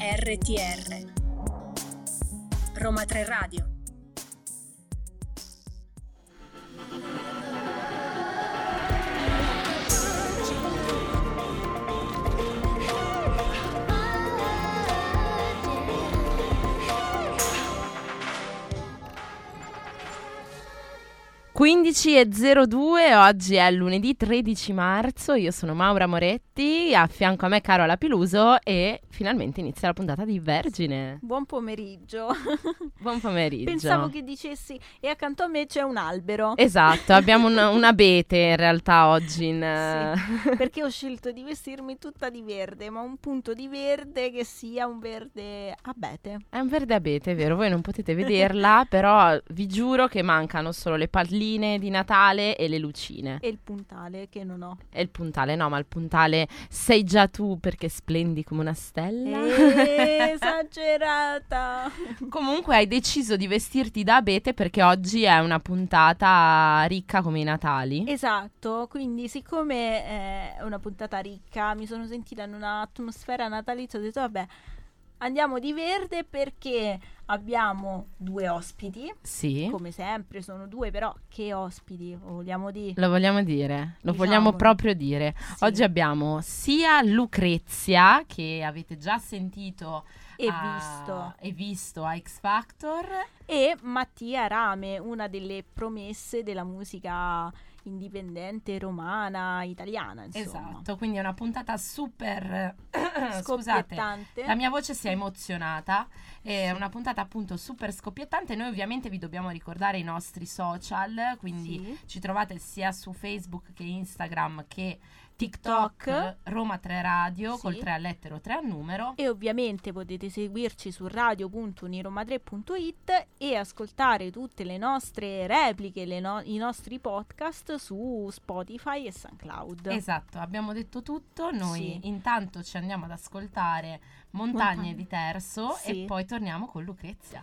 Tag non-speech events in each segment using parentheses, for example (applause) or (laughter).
RTR Roma 3 Radio 15.02, oggi è lunedì 13 marzo, io sono Maura Moretti, a fianco a me Carola Piluso e finalmente inizia la puntata di Vergine. Buon pomeriggio. (laughs) Buon pomeriggio. Pensavo che dicessi e accanto a me c'è un albero. Esatto, abbiamo una, un abete in realtà oggi. In, sì, (laughs) perché ho scelto di vestirmi tutta di verde, ma un punto di verde che sia un verde abete. È un verde abete, è vero, voi non potete vederla, però vi giuro che mancano solo le palline di Natale e le lucine. E il puntale che non ho. E il puntale, no, ma il puntale sei già tu perché splendi come una stella bella. (laughs) Esagerata. Comunque hai deciso di vestirti da abete perché oggi è una puntata ricca come i Natali. Esatto, quindi siccome è una puntata ricca, mi sono sentita in un'atmosfera natalizia, ho detto vabbè, andiamo di verde perché abbiamo due ospiti. Sì. Come sempre sono due, però che ospiti vogliamo dire? Lo vogliamo dire, lo diciamo. vogliamo proprio dire. Sì. Oggi abbiamo sia Lucrezia che avete già sentito e a, visto. e visto a X Factor e Mattia Rame, una delle promesse della musica indipendente romana, italiana, insomma. Esatto, quindi è una puntata super (coughs) scusate, la mia voce si è emozionata, è sì. una puntata appunto super scoppiettante. Noi ovviamente vi dobbiamo ricordare i nostri social, quindi sì. ci trovate sia su Facebook che Instagram che TikTok, Roma 3 Radio sì. col 3 a lettero 3 a numero e ovviamente potete seguirci su radio.uniroma3.it e ascoltare tutte le nostre repliche, le no- i nostri podcast su Spotify e SoundCloud. Esatto, abbiamo detto tutto, noi sì. intanto ci andiamo ad ascoltare Montagne, Montagne. di Terzo sì. e poi torniamo con Lucrezia.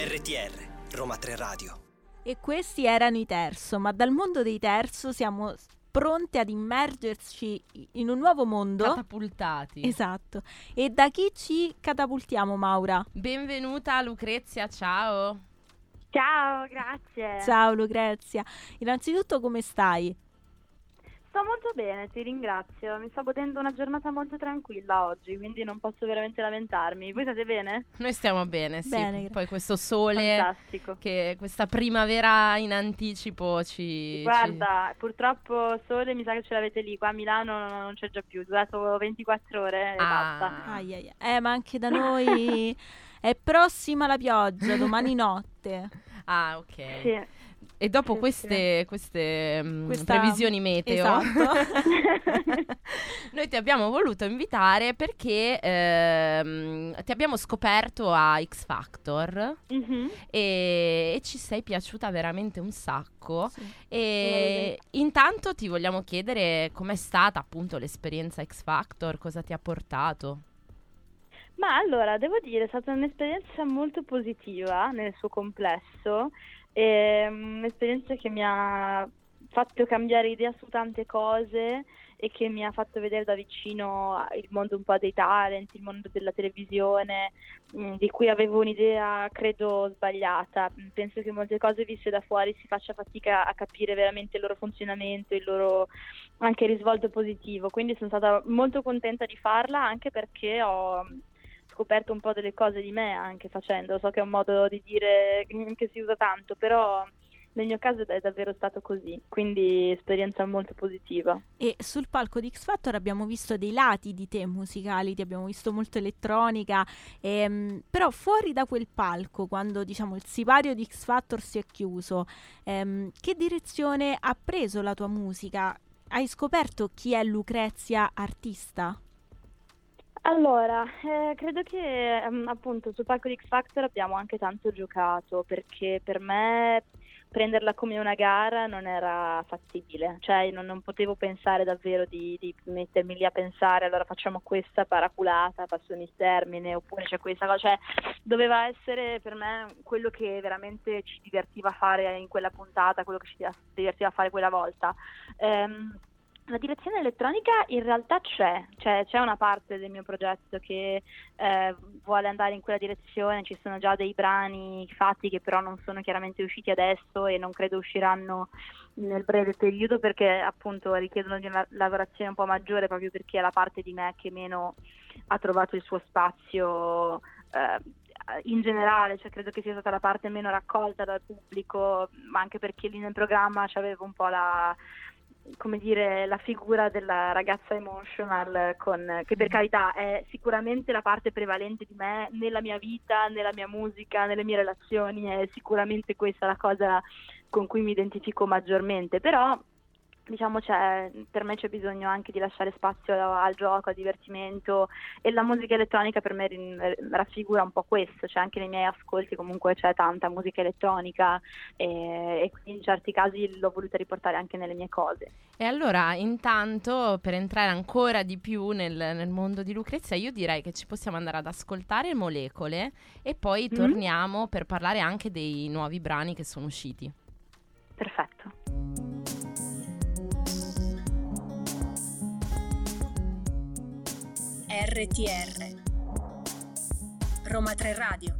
RTR, Roma 3 Radio. E questi erano i terzo, ma dal mondo dei terzo siamo pronti ad immergerci in un nuovo mondo. Catapultati. Esatto. E da chi ci catapultiamo, Maura? Benvenuta Lucrezia, ciao. Ciao, grazie. Ciao Lucrezia. Innanzitutto come stai? Sto molto bene, ti ringrazio. Mi sto godendo una giornata molto tranquilla oggi, quindi non posso veramente lamentarmi. Voi state bene? Noi stiamo bene, sì. Bene, Poi questo sole, Fantastico. che questa primavera in anticipo ci... Guarda, ci... purtroppo sole mi sa che ce l'avete lì, qua a Milano non c'è già più, è durato 24 ore e ah. basta. Ai, ai, Eh, ma anche da noi è prossima la pioggia, domani notte. (laughs) Ah, ok. Sì. E dopo queste, queste um, Questa... previsioni meteo, esatto. (laughs) noi ti abbiamo voluto invitare perché ehm, ti abbiamo scoperto a X Factor mm-hmm. e, e, ci sei piaciuta veramente un sacco. Sì. E intanto ti vogliamo chiedere com'è stata appunto l'esperienza X Factor, cosa ti ha portato. Ma allora, devo dire, è stata un'esperienza molto positiva nel suo complesso è un'esperienza che mi ha fatto cambiare idea su tante cose e che mi ha fatto vedere da vicino il mondo un po' dei talent, il mondo della televisione, mh, di cui avevo un'idea credo sbagliata. Penso che molte cose viste da fuori si faccia fatica a capire veramente il loro funzionamento, il loro anche risvolto positivo. Quindi sono stata molto contenta di farla anche perché ho scoperto un po' delle cose di me anche facendo, so che è un modo di dire che si usa tanto, però nel mio caso è davvero stato così, quindi esperienza molto positiva. E sul palco di X Factor abbiamo visto dei lati di te musicali, ti abbiamo visto molto elettronica, ehm, però fuori da quel palco, quando diciamo il sipario di X Factor si è chiuso, ehm, che direzione ha preso la tua musica? Hai scoperto chi è Lucrezia artista? Allora, eh, credo che um, appunto sul palco di X Factor abbiamo anche tanto giocato perché per me prenderla come una gara non era fattibile, cioè non, non potevo pensare davvero di, di, mettermi lì a pensare allora facciamo questa paraculata, passami il termine, oppure c'è questa cosa, cioè doveva essere per me quello che veramente ci divertiva fare in quella puntata, quello che ci divertiva fare quella volta. Um, la direzione elettronica in realtà c'è, cioè, c'è una parte del mio progetto che eh, vuole andare in quella direzione, ci sono già dei brani fatti che però non sono chiaramente usciti adesso e non credo usciranno nel breve periodo perché appunto richiedono di una lavorazione un po' maggiore proprio perché è la parte di me che meno ha trovato il suo spazio eh, in generale, cioè credo che sia stata la parte meno raccolta dal pubblico, ma anche perché lì nel programma c'avevo un po' la come dire, la figura della ragazza emotional, con, che per mm. carità è sicuramente la parte prevalente di me nella mia vita, nella mia musica, nelle mie relazioni, è sicuramente questa la cosa con cui mi identifico maggiormente, però diciamo per me c'è bisogno anche di lasciare spazio al gioco, al divertimento e la musica elettronica per me raffigura un po' questo, cioè anche nei miei ascolti comunque c'è tanta musica elettronica e, e quindi in certi casi l'ho voluta riportare anche nelle mie cose. E allora intanto per entrare ancora di più nel, nel mondo di Lucrezia io direi che ci possiamo andare ad ascoltare Molecole e poi mm. torniamo per parlare anche dei nuovi brani che sono usciti. Perfetto. RTR Roma 3 Radio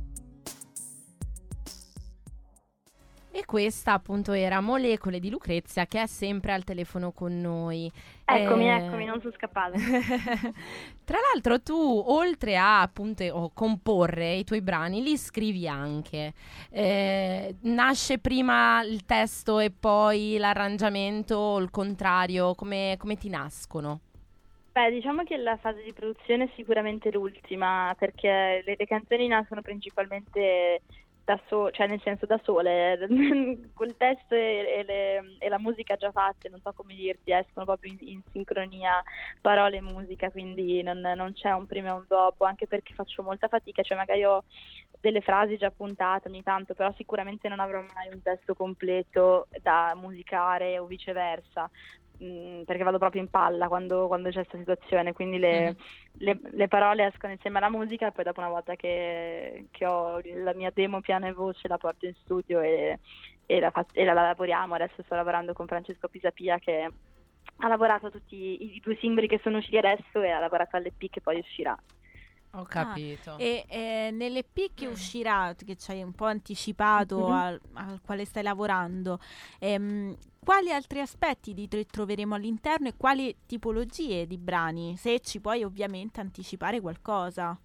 E questa appunto era Molecole di Lucrezia che è sempre al telefono con noi. Eccomi, eh... eccomi, non sono scappata. (laughs) Tra l'altro tu, oltre a appunto oh, comporre i tuoi brani, li scrivi anche. Eh, nasce prima il testo e poi l'arrangiamento o il contrario? Come, come ti nascono? Beh, diciamo che la fase di produzione è sicuramente l'ultima, perché le, le canzoni nascono principalmente da so- cioè nel senso da sole, (laughs) col testo e, e, le, e, la musica già fatte, non so come dirti, escono proprio in, in sincronia parole e musica, quindi non, non, c'è un prima e un dopo, anche perché faccio molta fatica, cioè magari ho delle frasi già puntate ogni tanto, però sicuramente non avrò mai un testo completo da musicare o viceversa, Mm, perché vado proprio in palla quando, quando c'è questa situazione, quindi le, mm. le, le, parole escono insieme alla musica e poi dopo una volta che, che, ho la mia demo piano e voce la porto in studio e, e, la, e la, lavoriamo. Adesso sto lavorando con Francesco Pisapia che ha lavorato a tutti i, i due simboli che sono usciti adesso e ha lavorato all'EP che poi uscirà. Ho capito. Ah, e eh, nell'EP che uscirà, che ci hai un po' anticipato, mm-hmm. al, al, quale stai lavorando, ehm, quali altri aspetti di troveremo all'interno e quali tipologie di brani? Se ci puoi ovviamente anticipare qualcosa.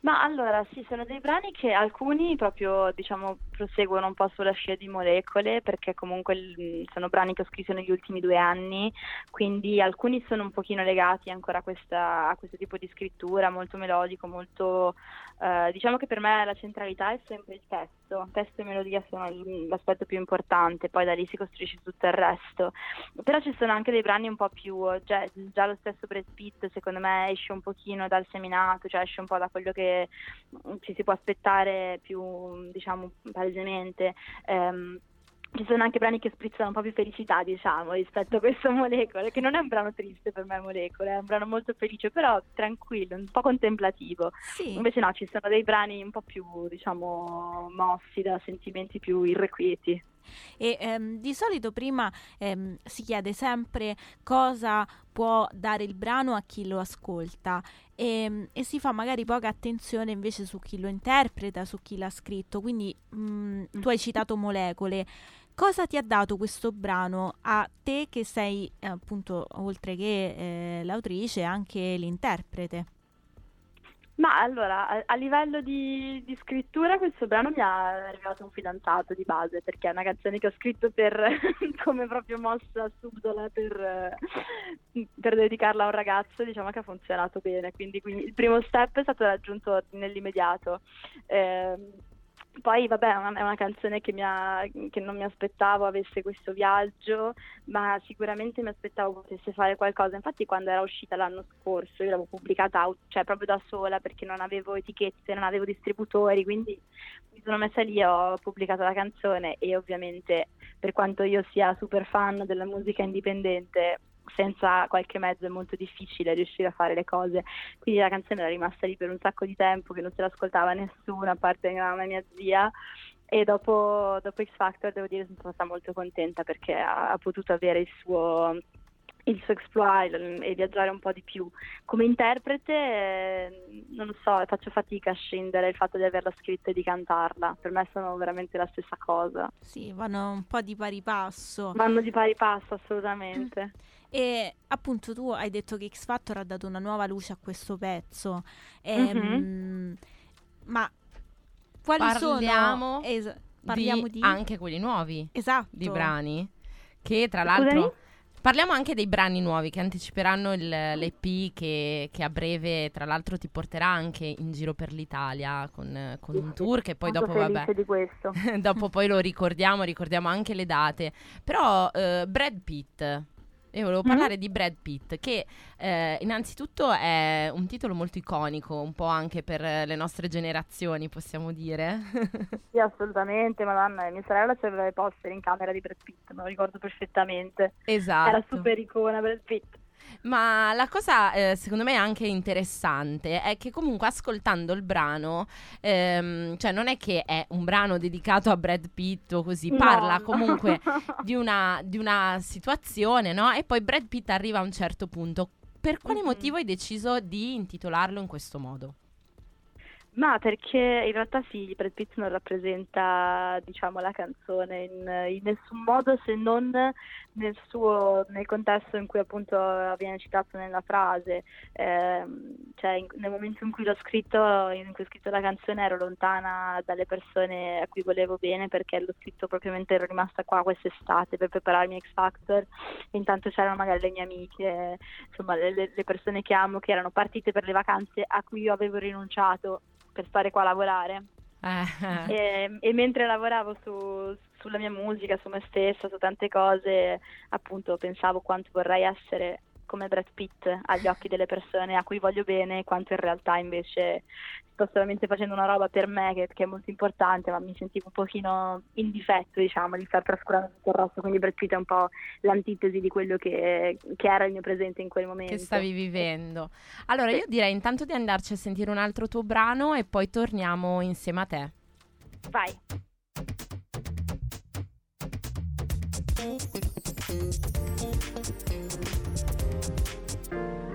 Ma allora, sì, sono dei brani che alcuni proprio, diciamo, proseguono un po' sulla scia di molecole, perché comunque sono brani che ho scritto negli ultimi due anni, quindi alcuni sono un pochino legati ancora a, questa, a questo tipo di scrittura, molto melodico, molto... Eh, diciamo che per me la centralità è sempre il testo, testo e melodia sono l'aspetto più importante, poi da lì si costruisce tutto il resto. Però ci sono anche dei brani un po' più, cioè, già lo stesso Brad Pitt secondo me esce un pochino dal seminato, cioè esce un po' da quello che ci si può aspettare più, diciamo, palesemente. Um, ci sono anche brani che sprizzano un po' più felicità, diciamo, rispetto a questo Molecole, che non è un brano triste per me Molecole, è un brano molto felice, però tranquillo, un po' contemplativo. Sì. Invece no, ci sono dei brani un po' più, diciamo, mossi da sentimenti più irrequieti. E ehm, di solito prima ehm, si chiede sempre cosa può dare il brano a chi lo ascolta e, ehm, e, si fa magari poca attenzione invece su chi lo interpreta, su chi l'ha scritto. Quindi mh, mm, tu hai citato Molecole. Cosa ti ha dato questo brano a te che sei appunto oltre che eh, l'autrice anche l'interprete? Ma allora, a, a livello di, di, scrittura questo brano mi ha arrivato un fidanzato di base, perché è una canzone che ho scritto per, (laughs) come proprio mossa subdola per, per, dedicarla a un ragazzo, diciamo che ha funzionato bene, quindi, quindi il primo step è stato raggiunto nell'immediato. Eh, poi vabbè è una, canzone che, ha, che, non mi aspettavo avesse questo viaggio, ma sicuramente mi aspettavo potesse fare qualcosa. Infatti quando era uscita l'anno scorso io l'avevo pubblicata cioè, proprio da sola perché non avevo etichette, non avevo distributori, quindi mi sono messa lì, ho pubblicato la canzone e ovviamente per quanto io sia super fan della musica indipendente senza qualche mezzo è molto difficile riuscire a fare le cose. Quindi la canzone era rimasta lì per un sacco di tempo che non se l'ascoltava nessuno, a parte mia mamma e mia zia. E dopo, dopo X Factor devo dire che sono stata molto contenta perché ha, ha potuto avere il suo, il suo exploit e viaggiare un po' di più. Come interprete, eh, non so, faccio fatica a scendere il fatto di averla scritta e di cantarla. Per me sono veramente la stessa cosa. Sì, vanno un po' di pari passo. Vanno di pari passo, assolutamente. E appunto tu hai detto che X Factor ha dato una nuova luce a questo pezzo. Ehm, mm-hmm. Ma quali parliamo sono... Es- parliamo di, di, anche quelli nuovi. Esatto. Di brani. Che tra l'altro... Scusami? Parliamo anche dei brani nuovi che anticiperanno il, l'EP che, che, a breve, tra l'altro, ti porterà anche in giro per l'Italia con, con un tour che poi dopo, vabbè, (laughs) dopo poi lo ricordiamo, ricordiamo anche le date. Però uh, Brad Pitt, io volevo mm-hmm. parlare di Brad Pitt, che eh, innanzitutto è un titolo molto iconico, un po' anche per le nostre generazioni, possiamo dire. (laughs) sì, assolutamente, madonna, mia sorella c'aveva i poster in camera di Brad Pitt, me lo ricordo perfettamente. Esatto. Era super icona Brad Pitt. Ma la cosa eh, secondo me anche interessante è che comunque ascoltando il brano, ehm, cioè non è che è un brano dedicato a Brad Pitt o così, no. parla comunque (laughs) di, una, di, una, situazione, no? E poi Brad Pitt arriva a un certo punto. Per quale mm-hmm. motivo hai deciso di intitolarlo in questo modo? Ma perché in realtà sì, Brad Pitt non rappresenta diciamo, la canzone in, in, nessun modo se non nel, suo, nel contesto in cui appunto viene citato nella frase. Eh, cioè in, nel momento in cui l'ho scritto, in cui ho scritto la canzone ero lontana dalle persone a cui volevo bene perché l'ho scritto propriamente ero rimasta qua quest'estate per prepararmi X Factor intanto c'erano magari le mie amiche, insomma le, le persone che amo che erano partite per le vacanze a cui io avevo rinunciato per stare qua a lavorare. Eh. E, e, mentre lavoravo su, sulla mia musica, su me stessa, su tante cose, appunto pensavo quanto vorrei essere come Brad Pitt agli occhi delle persone a cui voglio bene, quanto in realtà invece sto solamente facendo una roba per me che, che è molto importante, ma mi sentivo un pochino in difetto, diciamo, di star trascurando tutto il resto, quindi Brad Pitt è un po' l'antitesi di quello che, che era il mio presente in quel momento. Che stavi vivendo. Allora io direi intanto di andarci a sentire un altro tuo brano e poi torniamo insieme a te. Vai.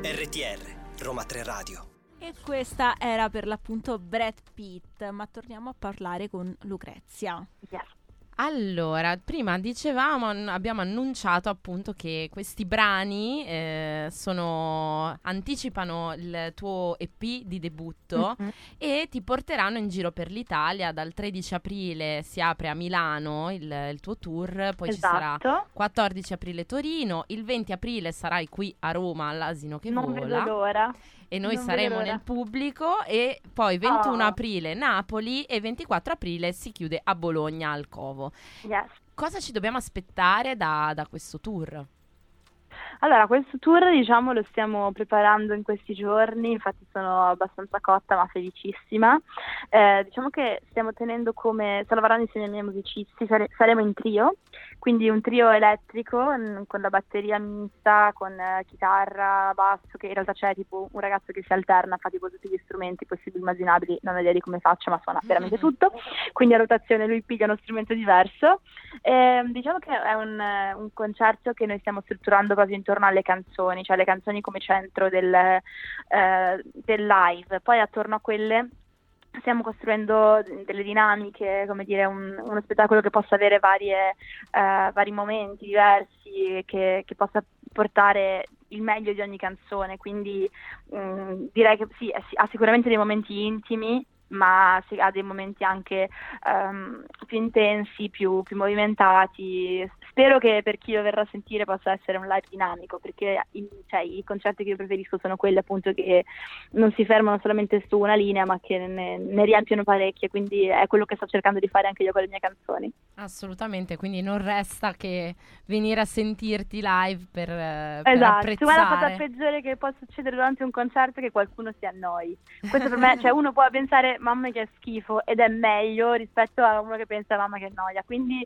RTR Roma 3 Radio. E questa era per l'appunto Brad Pitt, ma torniamo a parlare con Lucrezia. Yes. Allora, prima dicevamo, abbiamo annunciato appunto che questi brani eh, sono, anticipano il tuo EP di debutto mm-hmm. e ti porteranno in giro per l'Italia. Dal 13 aprile si apre a Milano il, il tuo tour, poi esatto. ci sarà 14 aprile Torino, il 20 aprile sarai qui a Roma all'Asino che non vola. Non vedo l'ora e noi non saremo nel pubblico e poi 21 oh. aprile Napoli e 24 aprile si chiude a Bologna al Covo. Yes. Cosa ci dobbiamo aspettare da, da questo tour? Allora, questo tour diciamo lo stiamo preparando in questi giorni, infatti sono abbastanza cotta ma felicissima. Eh, diciamo che stiamo tenendo come, sto lavorando insieme ai miei musicisti, sare, saremo in trio, quindi un trio elettrico n- con la batteria mista, con eh, chitarra, basso, che in realtà c'è tipo un ragazzo che si alterna, fa tipo tutti gli strumenti possibili immaginabili, non ho idea di come faccia ma suona veramente tutto, quindi a rotazione lui piglia uno strumento diverso. Eh, diciamo che è un, un concerto che noi stiamo strutturando quasi intorno intorno alle canzoni, cioè le canzoni come centro del, eh, del live. Poi attorno a quelle stiamo costruendo delle dinamiche, come dire, un, uno spettacolo che possa avere varie, eh, vari momenti diversi, che, che, possa portare il meglio di ogni canzone, quindi mh, mm, direi che sì, ha sicuramente dei momenti intimi, ma si ha dei momenti anche um, più intensi, più, più, movimentati. Spero che per chi lo verrà a sentire possa essere un live dinamico, perché i, cioè, i concerti che io preferisco sono quelli appunto che non si fermano solamente su una linea, ma che ne, ne riempiono parecchie, quindi è quello che sto cercando di fare anche io con le mie canzoni. Assolutamente, quindi non resta che venire a sentirti live per, per esatto. apprezzare. la cosa peggiore che può succedere durante un concerto è che qualcuno si annoi. Questo per me, cioè uno può pensare mamma che schifo ed è meglio rispetto a uno che pensa mamma che noia, quindi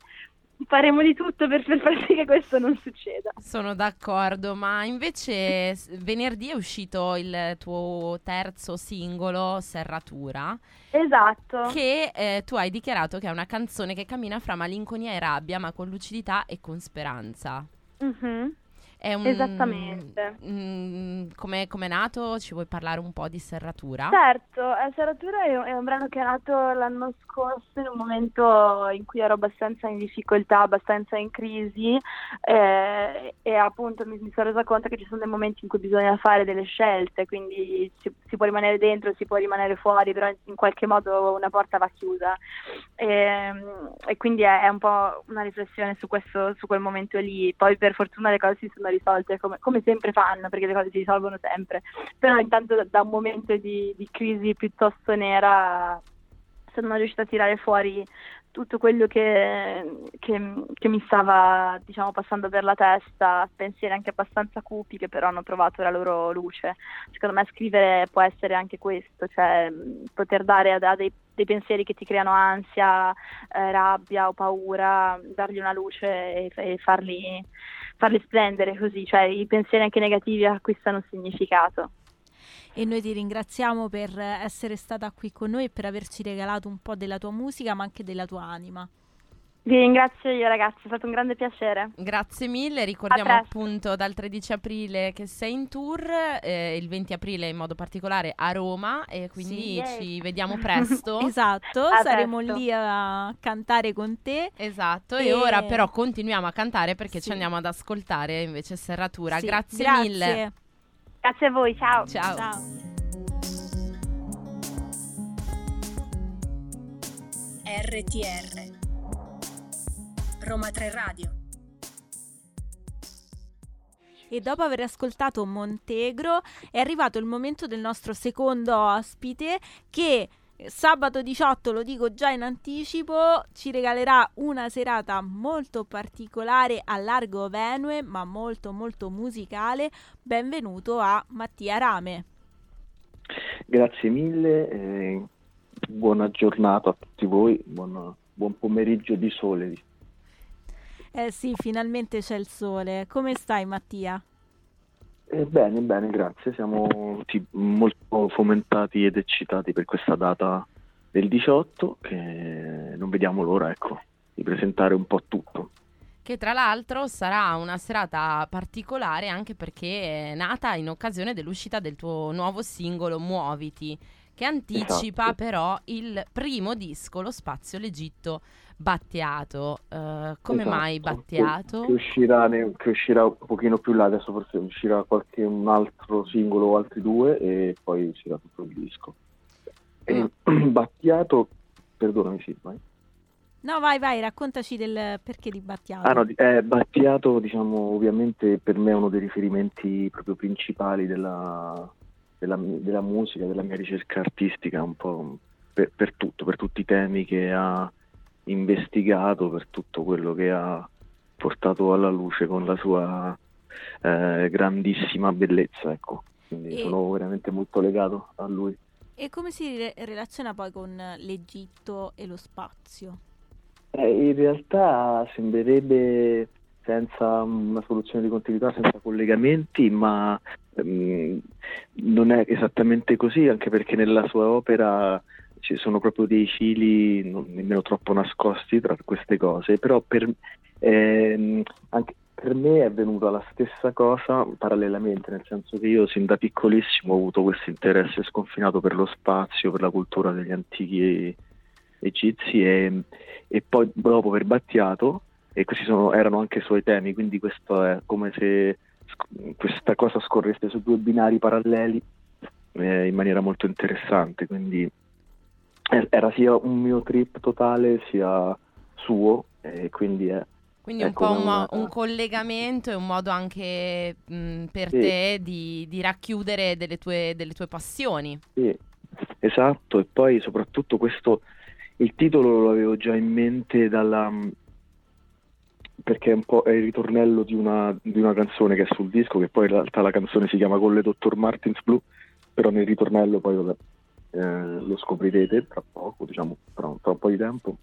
faremo di tutto per, per far sì che questo non succeda. Sono d'accordo, ma invece venerdì è uscito il tuo terzo singolo, Serratura. Esatto. Che eh, tu hai dichiarato che è una canzone che cammina fra malinconia e rabbia, ma con lucidità e con speranza. Mm-hmm. Un, Esattamente. Mm, come è nato? Ci vuoi parlare un po' di Serratura? Certo, eh, Serratura è, è, un brano che è nato l'anno scorso in un momento in cui ero abbastanza in difficoltà, abbastanza in crisi eh, e appunto mi, mi, sono resa conto che ci sono dei momenti in cui bisogna fare delle scelte, quindi si, si può rimanere dentro, si può rimanere fuori, però in qualche modo una porta va chiusa e, ehm, e quindi è, è, un po' una riflessione su, questo, su quel momento lì. Poi per fortuna le cose si sono risolte come, come, sempre fanno, perché le cose si risolvono sempre, però intanto da, da un momento di, di crisi piuttosto nera sono riuscita a tirare fuori tutto quello che, che, che, mi stava diciamo, passando per la testa, pensieri anche abbastanza cupi che però hanno trovato la loro luce. Secondo me scrivere può essere anche questo, cioè poter dare a, a dei, dei, pensieri che ti creano ansia, eh, rabbia o paura, dargli una luce e, e farli farli splendere così, cioè i pensieri anche negativi acquistano significato. E noi ti ringraziamo per essere stata qui con noi e per averci regalato un po' della tua musica, ma anche della tua anima. Vi ringrazio io ragazzi, è stato un grande piacere. Grazie mille, ricordiamo appunto dal 13 aprile che sei in tour, eh, il 20 aprile in modo particolare a Roma e quindi sì, ci vediamo (laughs) presto. esatto, a saremo presto. lì a cantare con te. Esatto, e, e ora però continuiamo a cantare perché sì. ci andiamo ad ascoltare invece Serratura. Sì, grazie, grazie, mille. Grazie a voi, ciao. Ciao. ciao. RTR Roma 3 Radio. E dopo aver ascoltato Montegro è arrivato il momento del nostro secondo ospite che sabato 18, lo dico già in anticipo, ci regalerà una serata molto particolare a Largo Venue, ma molto molto musicale. Benvenuto a Mattia Rame. Grazie mille, eh, buona giornata a tutti voi, buon, buon pomeriggio di sole eh sì, finalmente c'è il sole. Come stai Mattia? Eh, bene, bene, grazie. Siamo tutti molto fomentati ed eccitati per questa data del 18 che non vediamo l'ora, ecco, di presentare un po' tutto. Che tra l'altro sarà una serata particolare anche perché è nata in occasione dell'uscita del tuo nuovo singolo Muoviti, che anticipa esatto. però il primo disco, Lo Spazio l'Egitto Battiato. Uh, come esatto. mai Battiato? Che, che, uscirà ne, che, uscirà un pochino più là, adesso forse uscirà qualche un altro singolo o altri due e poi uscirà tutto il disco. E, mm. (clears throat) Battiato, perdonami, sì, vai. No, vai, vai, raccontaci del perché di Battiato. Ah, no, eh, Battiato, diciamo, ovviamente per me è uno dei riferimenti proprio principali della, della, della musica, della mia ricerca artistica, un po' per, per tutto, per tutti i temi che ha investigato per tutto quello che ha portato alla luce con la sua eh, grandissima bellezza, ecco. Quindi e... sono veramente molto legato a lui. E come si re- relaziona poi con l'Egitto e lo spazio? Eh, in realtà sembrerebbe senza una soluzione di continuità, senza collegamenti, ma ehm, non è esattamente così, anche perché nella sua opera ci sono proprio dei fili non nemmeno troppo nascosti tra queste cose, però per, ehm, anche per me è venuta la stessa cosa parallelamente, nel senso che io sin da piccolissimo ho avuto questo interesse sconfinato per lo spazio, per la cultura degli antichi egizi e, e poi dopo aver Battiato, e questi sono, erano anche i suoi temi, quindi questo è come se questa cosa scorresse su due binari paralleli eh, in maniera molto interessante, quindi era sia un mio trip totale sia suo e quindi è quindi un ecco, po' un, una... un, collegamento e un modo anche mh, per sì. te di, di, racchiudere delle tue, delle tue passioni. Sì, esatto, e poi soprattutto questo, il titolo lo avevo già in mente dalla, perché è un po' è il ritornello di una, di una, canzone che è sul disco, che poi in realtà la canzone si chiama Con le Dr. Martins Blue, però nel ritornello poi vabbè, eh, lo scoprirete tra poco, diciamo tra, tra, un po' di tempo.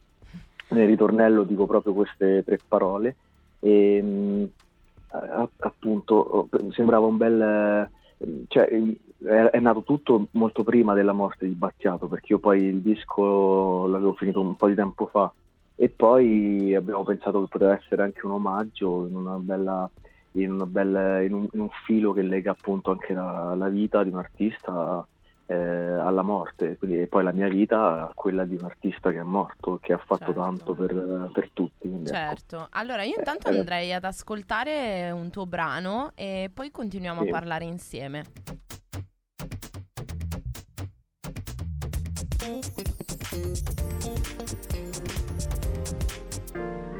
Nel ritornello dico proprio queste tre parole e mh, appunto oh, sembrava un bel... Cioè, è, è, nato tutto molto prima della morte di Battiato, perché io poi il disco l'avevo finito un po' di tempo fa e poi abbiamo pensato che poteva essere anche un omaggio in, una bella, in, una bella, in, un, in un, filo che lega appunto anche la, la vita di un artista eh, alla morte, quindi poi la mia vita a quella di un artista che è morto, che ha fatto certo. tanto per, per tutti. Ecco. certo, ecco. allora io intanto eh, andrei ad ascoltare un tuo brano e poi continuiamo sì. a parlare insieme.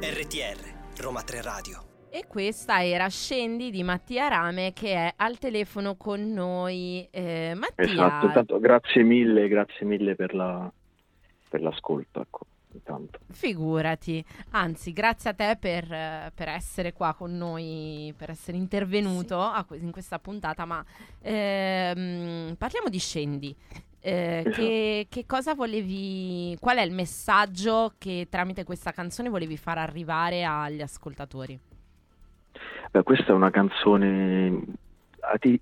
RTR, Roma 3 Radio. E questa era Scendi di Mattia Rame che è al telefono con noi. Eh, Mattia... Esatto, intanto grazie mille, grazie mille per, la, per l'ascolto. Ecco. Intanto. Figurati, anzi grazie a te per, per, essere qua con noi, per essere intervenuto sì. in questa puntata, ma ehm, parliamo di Scendi. Eh, esatto. che, che, cosa volevi, qual è il messaggio che tramite questa canzone volevi far arrivare agli ascoltatori? Beh, questa è una canzone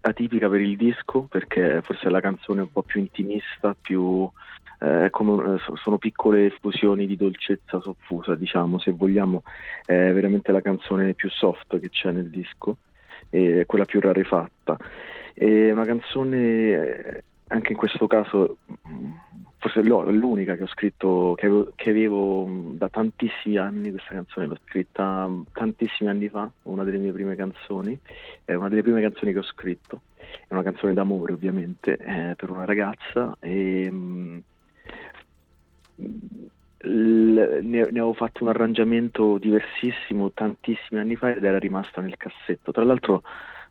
atipica per il disco perché forse è la canzone un po' più intimista, più, eh, come, sono piccole esplosioni di dolcezza soffusa, diciamo, se vogliamo, è veramente la canzone più soft che c'è nel disco, è quella più rarefatta. È una canzone anche in questo caso forse l'unica che ho scritto, che avevo, che avevo, da tantissimi anni, questa canzone l'ho scritta tantissimi anni fa, una delle mie prime canzoni, è una delle prime canzoni che ho scritto, è una canzone d'amore ovviamente, eh, per una ragazza e mh, l, ne, ne, avevo fatto un arrangiamento diversissimo tantissimi anni fa ed era rimasta nel cassetto. Tra l'altro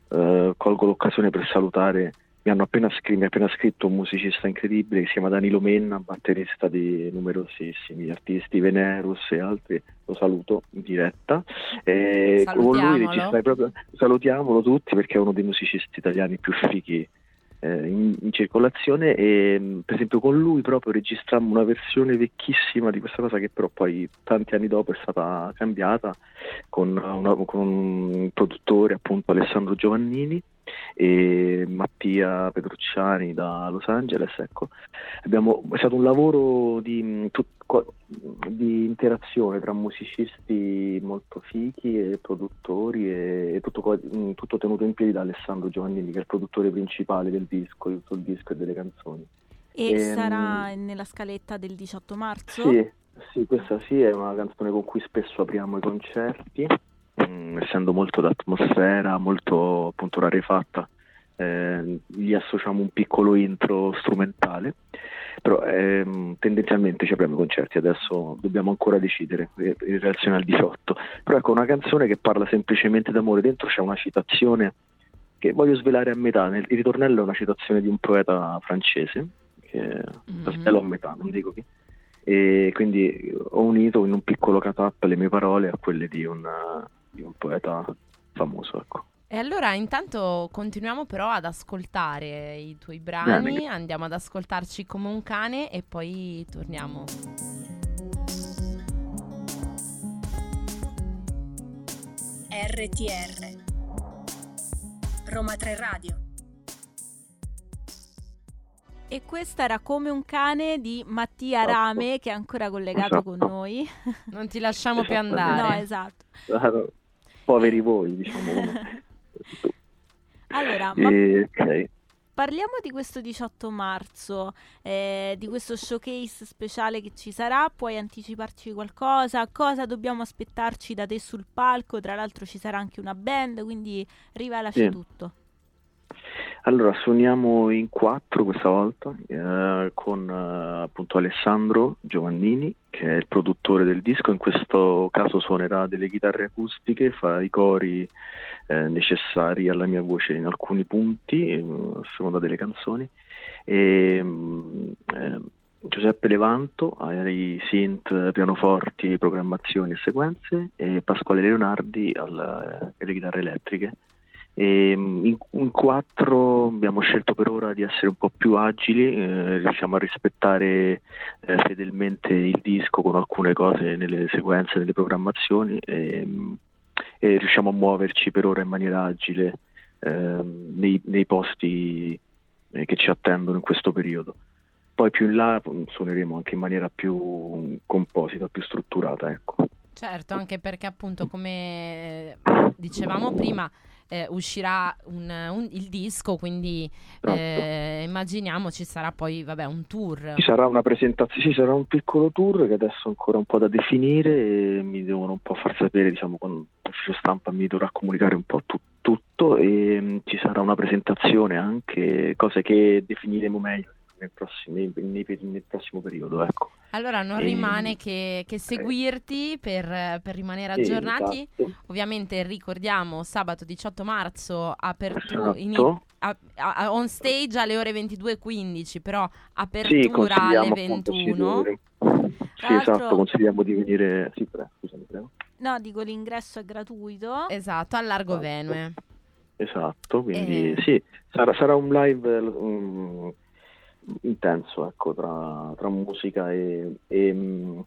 eh, colgo l'occasione per salutare mi hanno appena, scr- mi ha appena scritto un musicista incredibile che si chiama Danilo Menna, batterista di numerosissimi artisti, Venerus e altri, lo saluto in diretta. E con lui proprio, salutiamolo tutti perché è uno dei musicisti italiani più fighi eh, in, in, circolazione. E per esempio con lui proprio registrammo una versione vecchissima di questa cosa che però poi tanti anni dopo è stata cambiata con, una, con un produttore appunto Alessandro Giovannini e Mattia Petrucciani da Los Angeles. Ecco. Abbiamo, è stato un lavoro di, di, interazione tra musicisti molto fichi e produttori e, e tutto, tutto, tenuto in piedi da Alessandro Giovannini che è il produttore principale del disco, di tutto il disco e delle canzoni. E, e ehm, sarà nella scaletta del 18 marzo? Sì, sì, questa sì è una canzone con cui spesso apriamo i concerti Mm, essendo molto d'atmosfera, molto appunto rarefatta, eh, gli associamo un piccolo intro strumentale, però ehm, tendenzialmente ci apriamo i concerti, adesso dobbiamo ancora decidere eh, in relazione al 18. Però ecco, una canzone che parla semplicemente d'amore, dentro c'è una citazione che voglio svelare a metà, il ritornello è una citazione di un poeta francese, che mm-hmm. a metà, non dico chi e quindi ho unito in un piccolo cut-up le mie parole a quelle di un, di un poeta famoso. Ecco. E allora intanto continuiamo però ad ascoltare i tuoi brani, Bene. andiamo ad ascoltarci come un cane e poi torniamo. RTR Roma 3 Radio e questa era come un cane di Mattia Rame che è ancora collegato esatto. con noi. Non ti lasciamo più andare. No, esatto. Poveri voi, diciamo. (laughs) allora, e, okay. parliamo di questo 18 marzo, eh, di questo showcase speciale che ci sarà. Puoi anticiparci qualcosa? Cosa dobbiamo aspettarci da te sul palco? Tra l'altro ci sarà anche una band, quindi rivelaci sì. tutto. Allora, suoniamo in quattro questa volta eh, con eh, appunto Alessandro Giovannini, che è il produttore del disco. In questo caso suonerà delle chitarre acustiche, fa i cori eh, necessari alla mia voce in alcuni punti, eh, a seconda delle canzoni. E, mm, eh, Giuseppe Levanto ai synth, pianoforti, programmazioni e sequenze e Pasquale Leonardi alle chitarre elettriche. E mm, in, in, quattro abbiamo scelto per ora di essere un po' più agili, eh, riusciamo a rispettare eh, fedelmente il disco con alcune cose nelle sequenze, nelle programmazioni e, mm, e riusciamo a muoverci per ora in maniera agile eh, nei, nei, posti eh, che ci attendono in questo periodo. Poi più in là mm, suoneremo anche in maniera più composita, più strutturata. Ecco. Certo, anche perché appunto come dicevamo prima eh, uscirà un, un, il disco, quindi esatto. eh, immaginiamo ci sarà poi vabbè, un tour. Ci sarà una presentazione, sì, sarà un piccolo tour che adesso ancora un po' da definire e mi devono un po' far sapere, diciamo, con l'ufficio stampa mi dovrà comunicare un po' tu, tutto e mh, mm, ci sarà una presentazione anche, cose che definiremo meglio nel prossimo, nei, nei, nel prossimo periodo. Ecco. Allora non e, rimane che, che seguirti per, per, rimanere aggiornati. Esatto. Ovviamente ricordiamo sabato 18 marzo apertura esatto. a, a, on stage alle ore 22.15, però apertura sì, alle 21. Sì, esatto, consigliamo di venire. Sì, pre, scusami, prego. No, dico l'ingresso è gratuito. Esatto, al Largo esatto. Venue. Esatto, quindi e... sì, sarà, sarà, un live um, intenso ecco, tra, tra musica e, e,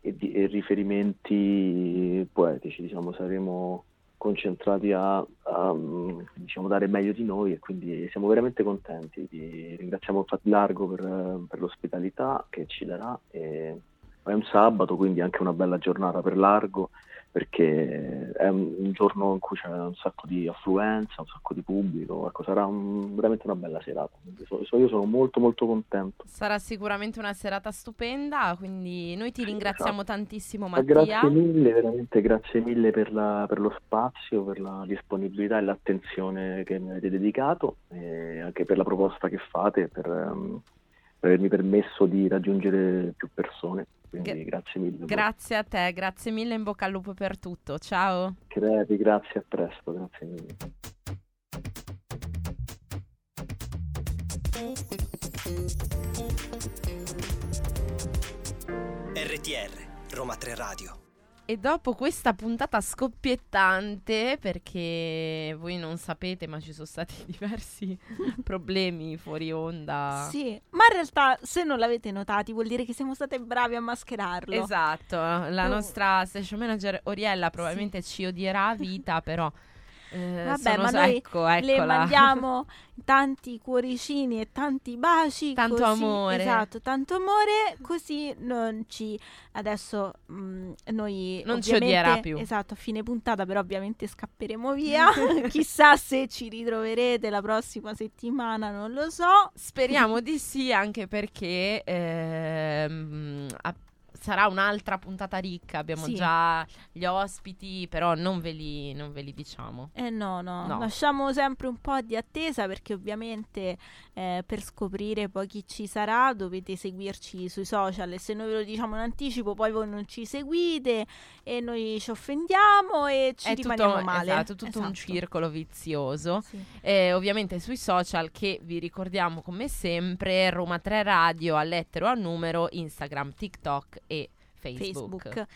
e, e, riferimenti poetici, diciamo, saremo concentrati a, a diciamo, dare meglio di noi e quindi siamo veramente contenti. Di, ringraziamo infatti Largo per, per l'ospitalità che ci darà. È un sabato, quindi anche una bella giornata per Largo perché è un, giorno in cui c'è un sacco di affluenza, un sacco di pubblico, ecco, sarà un, veramente una bella serata. Io sono molto molto contento. Sarà sicuramente una serata stupenda, quindi noi ti ringraziamo esatto. tantissimo Mattia. Grazie mille, veramente grazie mille per, la, per, lo spazio, per la disponibilità e l'attenzione che mi avete dedicato e anche per la proposta che fate, per, um, per avermi permesso di raggiungere più persone. Quindi Gra- grazie mille. Grazie a te, grazie mille, in bocca al lupo per tutto. Ciao. Crepi, grazie, a presto, grazie mille. RTR, Roma 3 Radio. E dopo questa puntata scoppiettante, perché voi non sapete, ma ci sono stati (laughs) diversi (laughs) problemi fuori onda. Sì, ma in realtà se non l'avete notati vuol dire che siamo state bravi a mascherarlo. Esatto, la oh. nostra station manager Oriella probabilmente sì. ci odierà a vita, però eh, Vabbè, ma noi ecco, le mandiamo (laughs) tanti cuoricini e tanti baci. Tanto così, amore. Esatto, tanto amore, così non ci... Adesso mh, mm, noi... Non ci odierà più. Esatto, a fine puntata però ovviamente scapperemo via. (laughs) (laughs) Chissà se ci ritroverete la prossima settimana, non lo so. Speriamo di sì, anche perché... Ehm, sarà un'altra puntata ricca. Abbiamo sì. già gli ospiti, però non ve li, non ve li diciamo. Eh no, no, no, lasciamo sempre un po' di attesa perché ovviamente eh, per scoprire poi chi ci sarà dovete seguirci sui social e se noi ve lo diciamo in anticipo poi voi non ci seguite e noi ci offendiamo e ci È rimaniamo tutto, male. Esatto, tutto esatto. un circolo vizioso. Sì. Eh, ovviamente sui social che vi ricordiamo come sempre Roma 3 Radio a lettero a numero, Instagram, TikTok e Facebook. Facebook.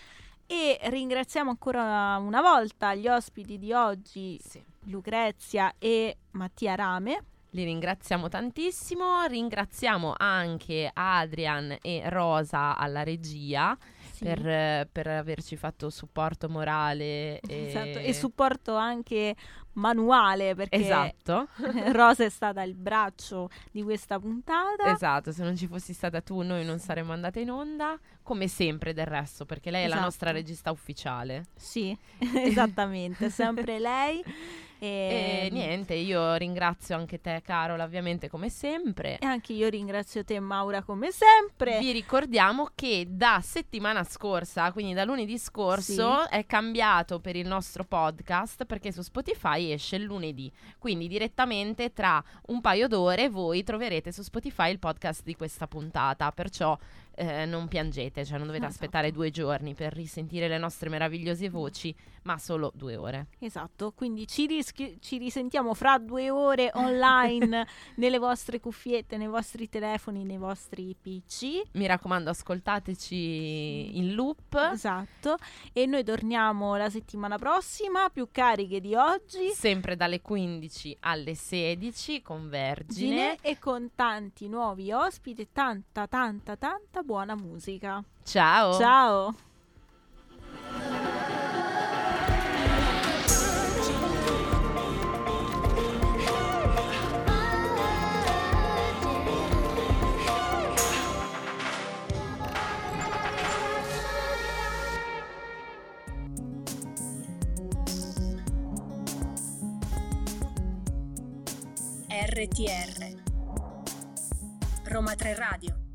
E ringraziamo ancora una volta gli ospiti di oggi, sì. Lucrezia e Mattia Rame. Li ringraziamo tantissimo, ringraziamo anche Adrian e Rosa alla regia sì. per, per, averci fatto supporto morale e... Esatto, e supporto anche manuale perché esatto. (laughs) Rosa è stata il braccio di questa puntata. Esatto, se non ci fossi stata tu noi non saremmo andate in onda, come sempre del resto, perché lei esatto. è la nostra esatto. regista ufficiale. Sì, (laughs) esattamente, sempre lei. (laughs) E, e, niente, io ringrazio anche te Carola, ovviamente come sempre. E anche io ringrazio te Maura come sempre. Vi ricordiamo che da settimana scorsa, quindi da lunedì scorso, sì. è cambiato per il nostro podcast perché su Spotify esce il lunedì. Quindi direttamente tra un paio d'ore voi troverete su Spotify il podcast di questa puntata. Perciò eh, non piangete, cioè non dovete esatto. aspettare due giorni per risentire le nostre meravigliose voci, ma solo due ore. Esatto, quindi ci, rischi- ci risentiamo fra due ore (laughs) online nelle vostre cuffiette, nei vostri telefoni, nei vostri PC. Mi raccomando, ascoltateci in loop. Esatto, e noi torniamo la settimana prossima, più cariche di oggi. Sempre dalle 15 alle 16 con Vergine. E con tanti nuovi ospiti e tanta, tanta, tanta buona musica. Ciao. Ciao. RTR Roma 3 Radio